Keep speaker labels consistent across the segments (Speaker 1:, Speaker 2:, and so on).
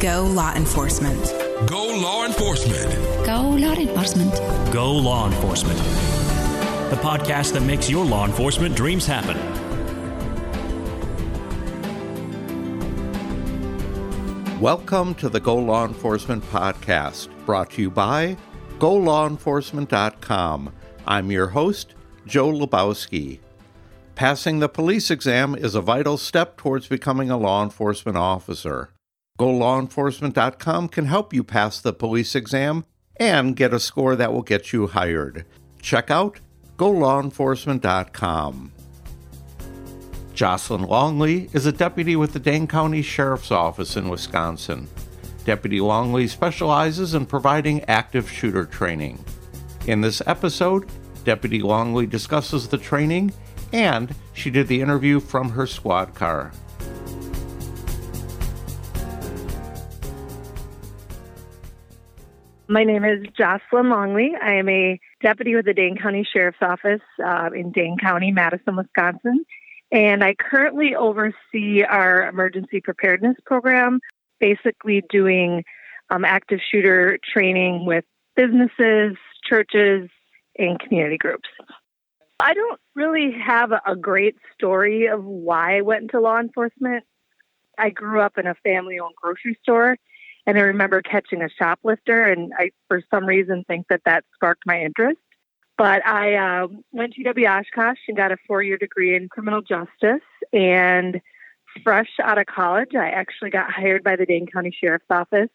Speaker 1: Go Law Enforcement.
Speaker 2: Go Law Enforcement.
Speaker 3: Go Law Enforcement.
Speaker 4: Go Law Enforcement. The podcast that makes your law enforcement dreams happen.
Speaker 5: Welcome to the Go Law Enforcement Podcast, brought to you by GoLawEnforcement.com. I'm your host, Joe Lebowski. Passing the police exam is a vital step towards becoming a law enforcement officer. GoLawEnforcement.com can help you pass the police exam and get a score that will get you hired. Check out GoLawEnforcement.com. Jocelyn Longley is a deputy with the Dane County Sheriff's Office in Wisconsin. Deputy Longley specializes in providing active shooter training. In this episode, Deputy Longley discusses the training and she did the interview from her squad car.
Speaker 6: My name is Jocelyn Longley. I am a deputy with the Dane County Sheriff's Office uh, in Dane County, Madison, Wisconsin. And I currently oversee our emergency preparedness program, basically doing um, active shooter training with businesses, churches, and community groups. I don't really have a great story of why I went into law enforcement. I grew up in a family owned grocery store, and I remember catching a shoplifter, and I, for some reason, think that that sparked my interest. But I uh, went to UW Oshkosh and got a four year degree in criminal justice. And fresh out of college, I actually got hired by the Dane County Sheriff's Office.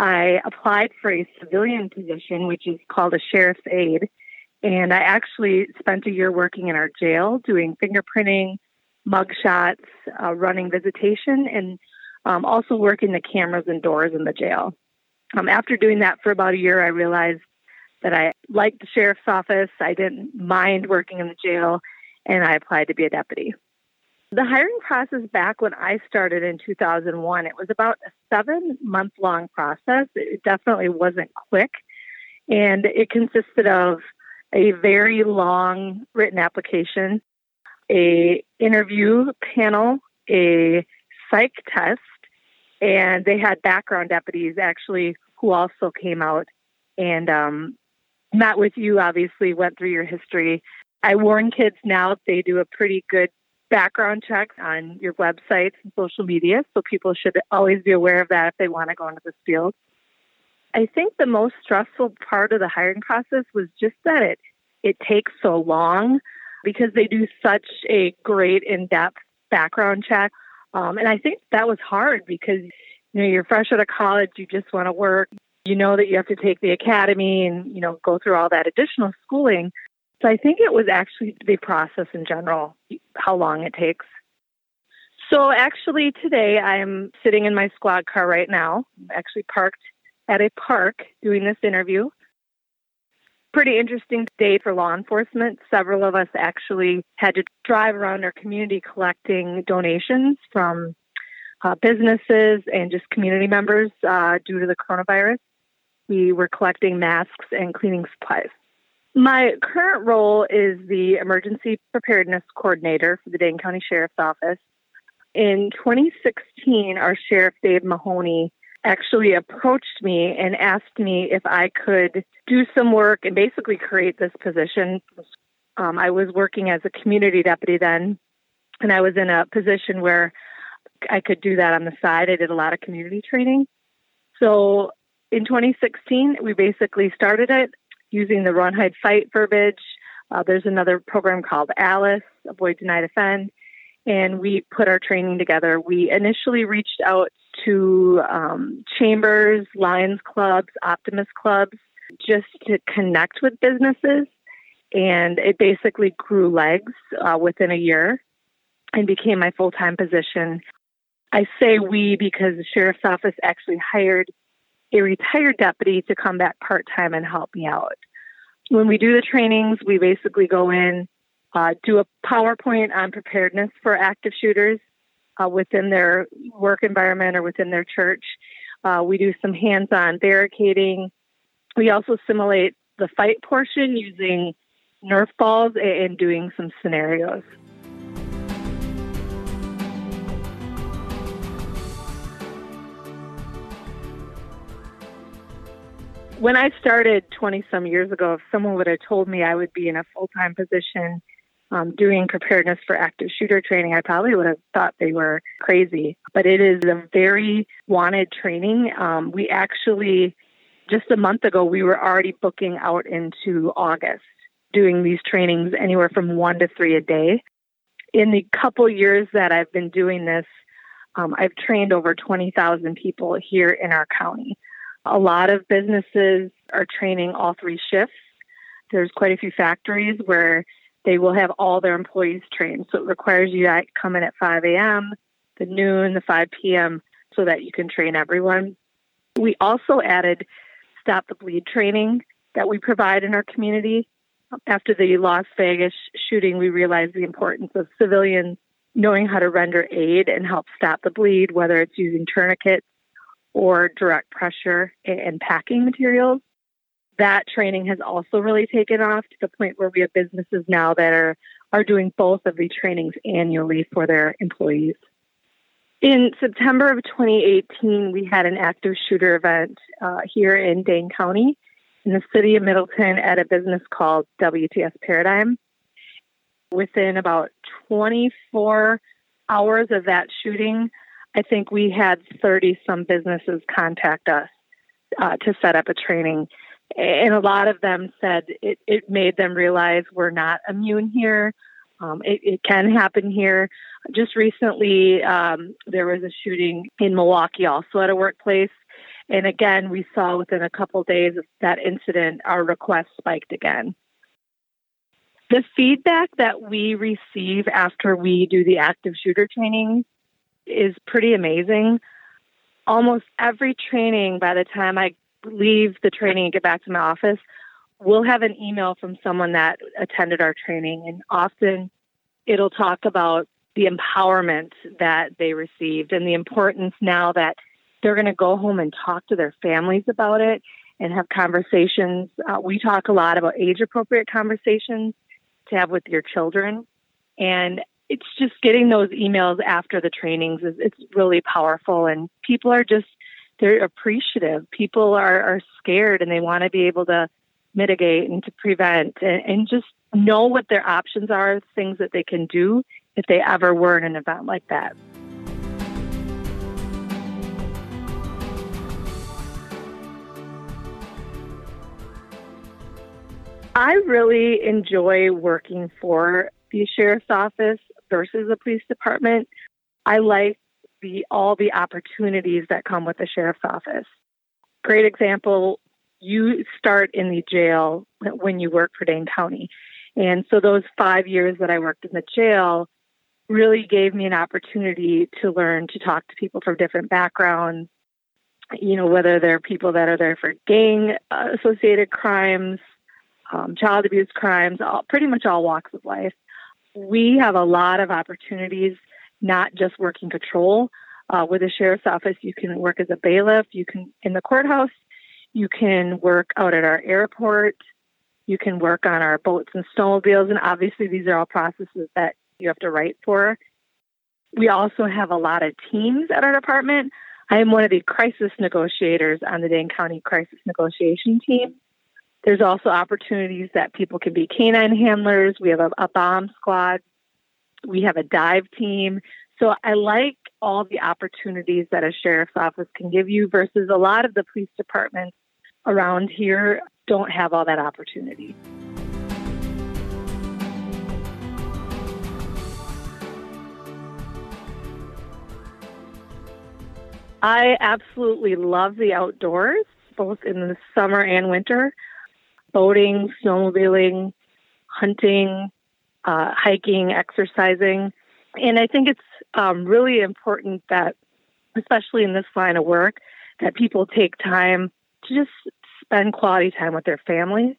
Speaker 6: I applied for a civilian position, which is called a sheriff's aide. And I actually spent a year working in our jail doing fingerprinting, mugshots, uh, running visitation, and um, also working the cameras and doors in the jail. Um, after doing that for about a year, I realized that I liked the sheriff's office. I didn't mind working in the jail, and I applied to be a deputy. The hiring process back when I started in 2001, it was about a seven month long process. It definitely wasn't quick, and it consisted of a very long written application, a interview panel, a psych test, and they had background deputies actually who also came out and um, met with you, obviously, went through your history. I warn kids now they do a pretty good background check on your websites and social media, so people should always be aware of that if they want to go into this field. I think the most stressful part of the hiring process was just that it it takes so long because they do such a great in-depth background check. Um, and I think that was hard because you know you're fresh out of college, you just want to work, you know that you have to take the academy and you know go through all that additional schooling. So I think it was actually the process in general, how long it takes. So actually today I'm sitting in my squad car right now. Actually parked at a park doing this interview. Pretty interesting day for law enforcement. Several of us actually had to drive around our community collecting donations from uh, businesses and just community members uh, due to the coronavirus. We were collecting masks and cleaning supplies. My current role is the Emergency Preparedness Coordinator for the Dane County Sheriff's Office. In 2016, our Sheriff Dave Mahoney actually approached me and asked me if I could do some work and basically create this position. Um, I was working as a community deputy then, and I was in a position where I could do that on the side. I did a lot of community training. So in 2016, we basically started it using the Run, Hide, Fight verbiage. Uh, there's another program called Alice, Avoid, Deny, Defend, and we put our training together. We initially reached out to um, chambers, Lions clubs, Optimist clubs, just to connect with businesses. And it basically grew legs uh, within a year and became my full time position. I say we because the sheriff's office actually hired a retired deputy to come back part time and help me out. When we do the trainings, we basically go in, uh, do a PowerPoint on preparedness for active shooters uh, within their work environment or within their church. Uh, we do some hands on barricading. We also simulate the fight portion using Nerf balls and doing some scenarios. When I started 20 some years ago, if someone would have told me I would be in a full time position um, doing preparedness for active shooter training, I probably would have thought they were crazy. But it is a very wanted training. Um, we actually, just a month ago, we were already booking out into August, doing these trainings anywhere from one to three a day. In the couple years that I've been doing this, um, I've trained over 20,000 people here in our county. A lot of businesses are training all three shifts. There's quite a few factories where they will have all their employees trained. So it requires you to come in at 5 a.m., the noon, the 5 p.m., so that you can train everyone. We also added Stop the Bleed training that we provide in our community. After the Las Vegas shooting, we realized the importance of civilians knowing how to render aid and help stop the bleed, whether it's using tourniquets or direct pressure and packing materials that training has also really taken off to the point where we have businesses now that are are doing both of the trainings annually for their employees. In September of 2018, we had an active shooter event uh, here in Dane County in the city of Middleton at a business called WTS Paradigm. Within about 24 hours of that shooting, I think we had 30 some businesses contact us uh, to set up a training and a lot of them said it, it made them realize we're not immune here. Um, it, it, can happen here. Just recently, um, there was a shooting in Milwaukee, also at a workplace. And again, we saw within a couple days of that incident, our request spiked again. The feedback that we receive after we do the active shooter training is pretty amazing. Almost every training, by the time I leave the training and get back to my office, we'll have an email from someone that attended our training. And often it'll talk about the empowerment that they received and the importance now that they're going to go home and talk to their families about it and have conversations. Uh, we talk a lot about age appropriate conversations to have with your children. And it's just getting those emails after the trainings is it's really powerful and people are just they're appreciative. People are, are scared and they want to be able to mitigate and to prevent and, and just know what their options are, things that they can do if they ever were in an event like that. I really enjoy working for the sheriff's office versus the police department. I like the all the opportunities that come with the sheriff's office. Great example, you start in the jail when you work for Dane County. And so those 5 years that I worked in the jail really gave me an opportunity to learn to talk to people from different backgrounds, you know, whether they're people that are there for gang uh, associated crimes, um, child abuse crimes, all, pretty much all walks of life. We have a lot of opportunities not just working patrol. Uh, with the sheriff's office, you can work as a bailiff. You can in the courthouse. You can work out at our airport. You can work on our boats and snowmobiles, and obviously these are all processes that you have to write for. We also have a lot of teams at our department. I am one of the crisis negotiators on the Dane County Crisis Negotiation Team. There's also opportunities that people can be canine handlers. We have a, a bomb squad we have a dive team. So I like all the opportunities that a sheriff's office can give you versus a lot of the police departments around here don't have all that opportunity. I absolutely love the outdoors, both in the summer and winter. Boating, snowmobiling, hunting, uh, hiking, exercising. And I think it's um, really important that, especially in this line of work, that people take time to just spend quality time with their families.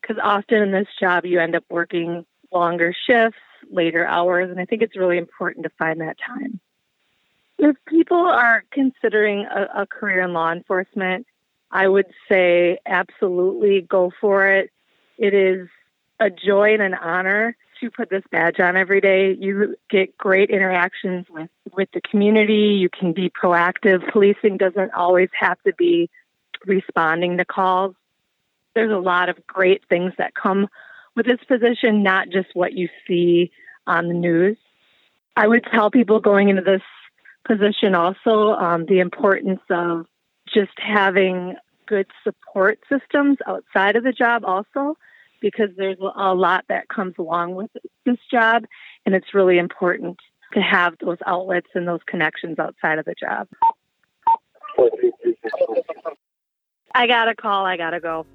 Speaker 6: Because often in this job, you end up working longer shifts, later hours, and I think it's really important to find that time. If people are considering a, a career in law enforcement, I would say absolutely go for it. It is a joy and an honor to put this badge on every day. You get great interactions with, with the community. You can be proactive. Policing doesn't always have to be responding to calls. There's a lot of great things that come with this position, not just what you see on the news. I would tell people going into this position also um, the importance of just having good support systems outside of the job also because there's a lot that comes along with this job and it's really important to have those outlets and those connections outside of the job. I got a call, I got to go.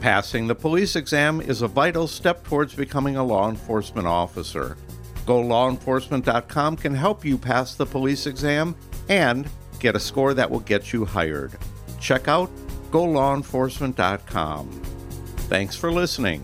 Speaker 5: Passing the police exam is a vital step towards becoming a law enforcement officer. GoLawEnforcement.com can help you pass the police exam and get a score that will get you hired. Check out GoLawEnforcement.com. Thanks for listening.